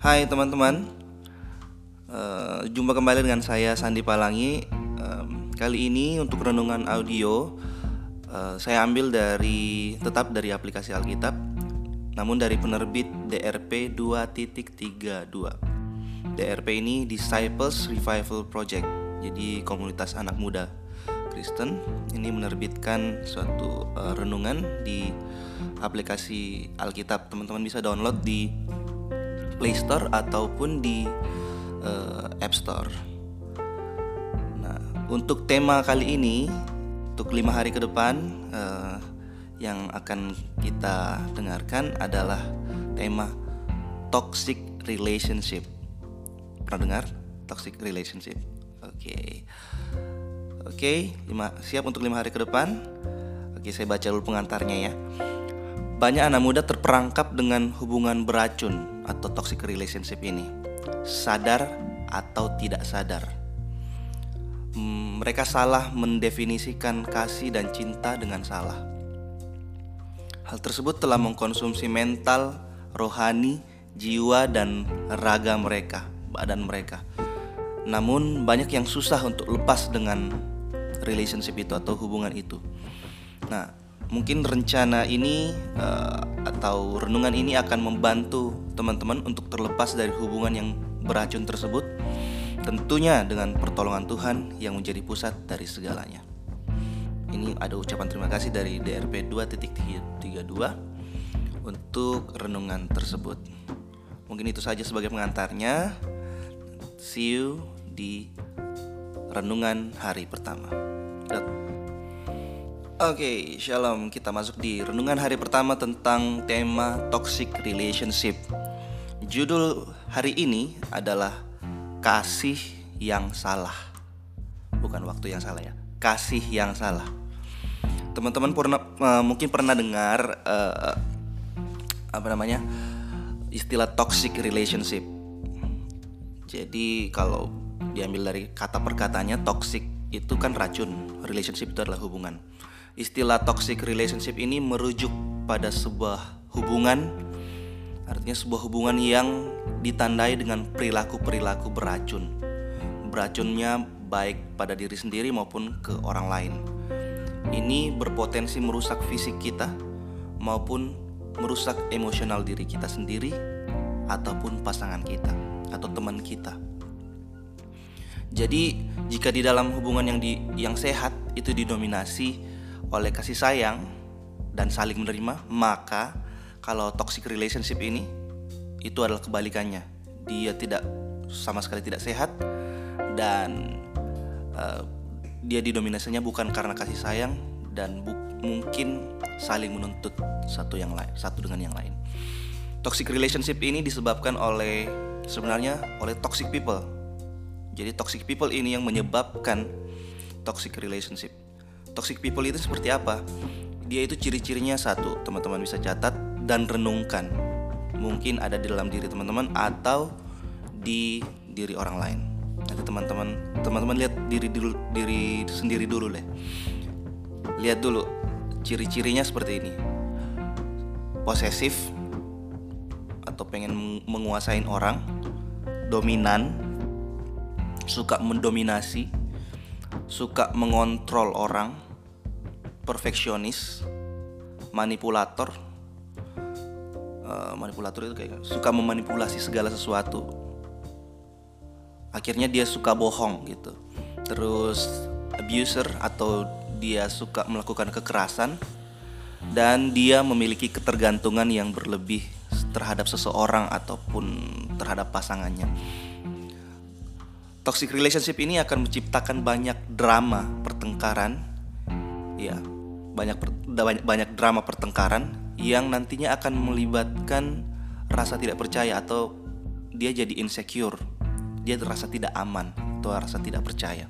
Hai teman-teman, uh, jumpa kembali dengan saya Sandi Palangi. Um, kali ini untuk renungan audio uh, saya ambil dari tetap dari aplikasi Alkitab, namun dari penerbit DRP 2.32. DRP ini Disciples Revival Project, jadi komunitas anak muda Kristen ini menerbitkan suatu uh, renungan di aplikasi Alkitab. Teman-teman bisa download di Play Store ataupun di uh, App Store. Nah, untuk tema kali ini, untuk lima hari ke depan uh, yang akan kita dengarkan adalah tema toxic relationship. Pernah dengar toxic relationship? Oke, okay. oke, okay, siap untuk lima hari ke depan. Oke, saya baca dulu pengantarnya ya. Banyak anak muda terperangkap dengan hubungan beracun atau toxic relationship ini, sadar atau tidak sadar. Hmm, mereka salah mendefinisikan kasih dan cinta dengan salah. Hal tersebut telah mengkonsumsi mental, rohani, jiwa, dan raga mereka, badan mereka. Namun, banyak yang susah untuk lepas dengan relationship itu atau hubungan itu. Nah, mungkin rencana ini uh, atau renungan ini akan membantu teman-teman untuk terlepas dari hubungan yang beracun tersebut tentunya dengan pertolongan Tuhan yang menjadi pusat dari segalanya. Ini ada ucapan terima kasih dari DRP 2.32 untuk renungan tersebut. Mungkin itu saja sebagai pengantarnya. See you di renungan hari pertama. Oke, okay, shalom. Kita masuk di renungan hari pertama tentang tema toxic relationship. Judul hari ini adalah kasih yang salah. Bukan waktu yang salah ya, kasih yang salah. Teman-teman uh, mungkin pernah dengar uh, apa namanya? istilah toxic relationship. Jadi kalau diambil dari kata perkataannya toxic itu kan racun, relationship itu adalah hubungan Istilah toxic relationship ini merujuk pada sebuah hubungan artinya sebuah hubungan yang ditandai dengan perilaku-perilaku beracun. Beracunnya baik pada diri sendiri maupun ke orang lain. Ini berpotensi merusak fisik kita maupun merusak emosional diri kita sendiri ataupun pasangan kita atau teman kita. Jadi, jika di dalam hubungan yang di yang sehat itu didominasi oleh kasih sayang dan saling menerima, maka kalau toxic relationship ini itu adalah kebalikannya. Dia tidak sama sekali tidak sehat dan uh, dia didominasinya bukan karena kasih sayang dan mungkin saling menuntut satu yang lain, satu dengan yang lain. Toxic relationship ini disebabkan oleh sebenarnya oleh toxic people. Jadi toxic people ini yang menyebabkan toxic relationship toxic people itu seperti apa? Dia itu ciri-cirinya satu, teman-teman bisa catat dan renungkan. Mungkin ada di dalam diri teman-teman atau di diri orang lain. Nanti teman-teman teman-teman lihat diri dulu diri sendiri dulu deh. Lihat dulu ciri-cirinya seperti ini. Posesif atau pengen menguasain orang, dominan, suka mendominasi, suka mengontrol orang, perfeksionis, manipulator. Uh, manipulator itu kayak suka memanipulasi segala sesuatu. Akhirnya dia suka bohong gitu. Terus abuser atau dia suka melakukan kekerasan dan dia memiliki ketergantungan yang berlebih terhadap seseorang ataupun terhadap pasangannya toxic relationship ini akan menciptakan banyak drama pertengkaran ya banyak banyak banyak drama pertengkaran yang nantinya akan melibatkan rasa tidak percaya atau dia jadi insecure. Dia terasa tidak aman atau rasa tidak percaya.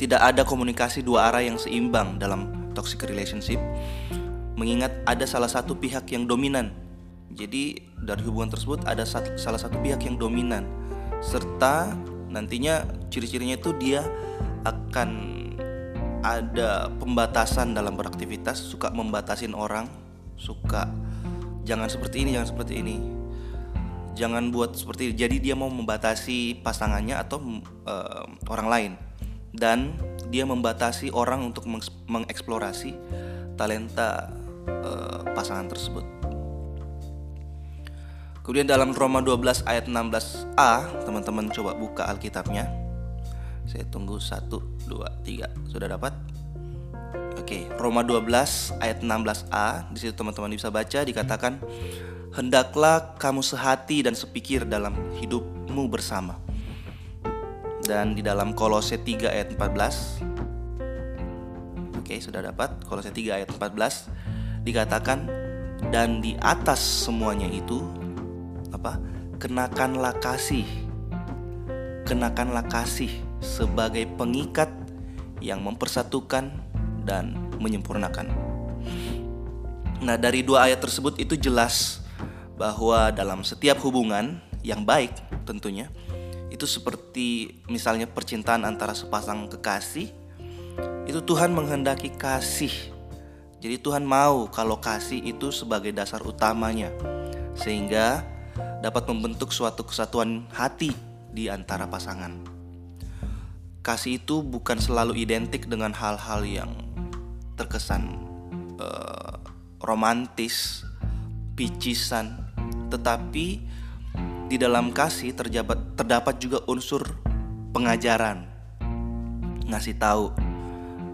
Tidak ada komunikasi dua arah yang seimbang dalam toxic relationship mengingat ada salah satu pihak yang dominan. Jadi dari hubungan tersebut ada salah satu pihak yang dominan. Serta nantinya ciri-cirinya itu dia akan ada pembatasan dalam beraktivitas, suka membatasin orang, suka jangan seperti ini, jangan seperti ini. jangan buat seperti jadi dia mau membatasi pasangannya atau uh, orang lain dan dia membatasi orang untuk mengeksplorasi talenta uh, pasangan tersebut. Kemudian dalam Roma 12 ayat 16a, teman-teman coba buka Alkitabnya. Saya tunggu 1 2 3. Sudah dapat? Oke, Roma 12 ayat 16a. Di situ teman-teman bisa baca dikatakan hendaklah kamu sehati dan sepikir dalam hidupmu bersama. Dan di dalam Kolose 3 ayat 14 Oke, sudah dapat. Kolose 3 ayat 14 dikatakan dan di atas semuanya itu apa? Kenakanlah kasih. Kenakanlah kasih sebagai pengikat yang mempersatukan dan menyempurnakan. Nah, dari dua ayat tersebut itu jelas bahwa dalam setiap hubungan yang baik tentunya itu seperti misalnya percintaan antara sepasang kekasih itu Tuhan menghendaki kasih. Jadi Tuhan mau kalau kasih itu sebagai dasar utamanya sehingga dapat membentuk suatu kesatuan hati di antara pasangan. Kasih itu bukan selalu identik dengan hal-hal yang terkesan uh, romantis, picisan, tetapi di dalam kasih terdapat terdapat juga unsur pengajaran, ngasih tahu,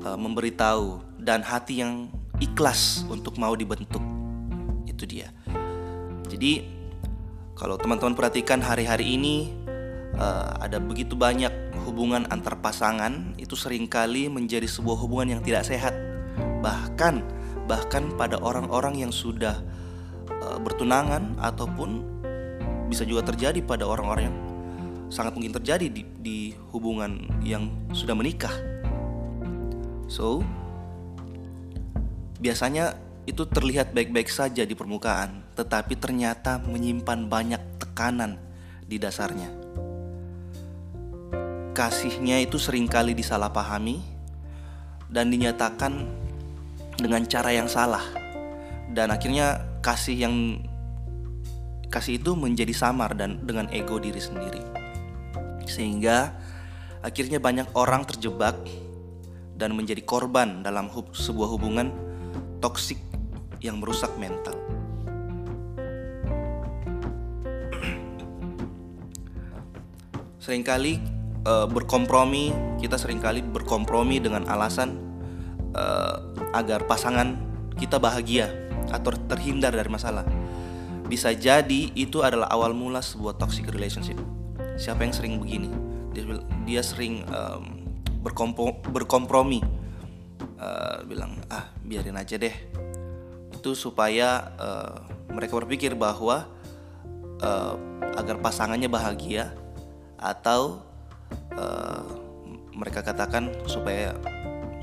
uh, memberitahu, dan hati yang ikhlas untuk mau dibentuk. Itu dia. Jadi kalau teman-teman perhatikan hari-hari ini uh, ada begitu banyak hubungan antar pasangan itu sering kali menjadi sebuah hubungan yang tidak sehat. Bahkan bahkan pada orang-orang yang sudah uh, bertunangan ataupun bisa juga terjadi pada orang-orang yang sangat mungkin terjadi di, di hubungan yang sudah menikah. So, biasanya itu terlihat baik-baik saja di permukaan, tetapi ternyata menyimpan banyak tekanan di dasarnya. Kasihnya itu sering kali disalahpahami dan dinyatakan dengan cara yang salah. Dan akhirnya kasih yang kasih itu menjadi samar dan dengan ego diri sendiri. Sehingga akhirnya banyak orang terjebak dan menjadi korban dalam hub, sebuah hubungan toksik yang merusak mental. sering kali uh, berkompromi, kita sering kali berkompromi dengan alasan uh, agar pasangan kita bahagia atau terhindar dari masalah. Bisa jadi itu adalah awal mula sebuah toxic relationship. Siapa yang sering begini? Dia, dia sering um, berkompro, berkompromi, uh, bilang ah biarin aja deh itu supaya uh, mereka berpikir bahwa uh, agar pasangannya bahagia atau uh, mereka katakan supaya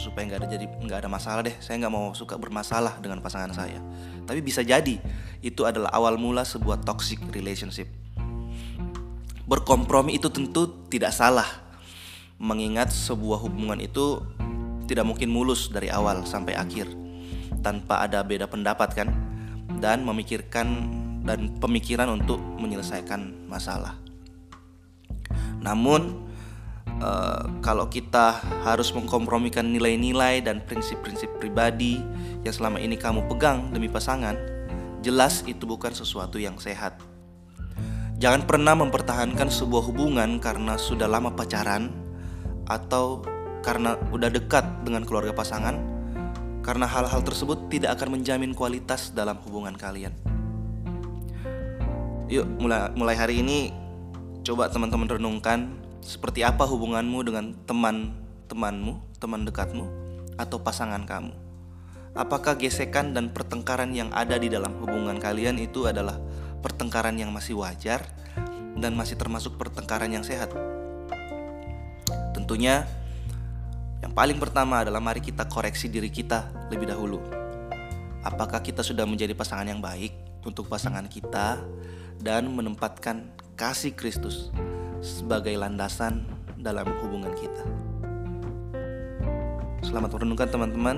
supaya nggak ada jadi nggak ada masalah deh. Saya nggak mau suka bermasalah dengan pasangan saya. Tapi bisa jadi itu adalah awal mula sebuah toxic relationship. Berkompromi itu tentu tidak salah. Mengingat sebuah hubungan itu tidak mungkin mulus dari awal sampai akhir tanpa ada beda pendapat kan? Dan memikirkan dan pemikiran untuk menyelesaikan masalah. Namun uh, kalau kita harus mengkompromikan nilai-nilai dan prinsip-prinsip pribadi yang selama ini kamu pegang demi pasangan, jelas itu bukan sesuatu yang sehat. Jangan pernah mempertahankan sebuah hubungan karena sudah lama pacaran atau karena udah dekat dengan keluarga pasangan karena hal-hal tersebut tidak akan menjamin kualitas dalam hubungan kalian. Yuk, mulai mulai hari ini coba teman-teman renungkan seperti apa hubunganmu dengan teman-temanmu, teman dekatmu atau pasangan kamu. Apakah gesekan dan pertengkaran yang ada di dalam hubungan kalian itu adalah pertengkaran yang masih wajar dan masih termasuk pertengkaran yang sehat? Tentunya yang paling pertama adalah mari kita koreksi diri kita lebih dahulu. Apakah kita sudah menjadi pasangan yang baik untuk pasangan kita dan menempatkan kasih Kristus sebagai landasan dalam hubungan kita. Selamat merenungkan teman-teman.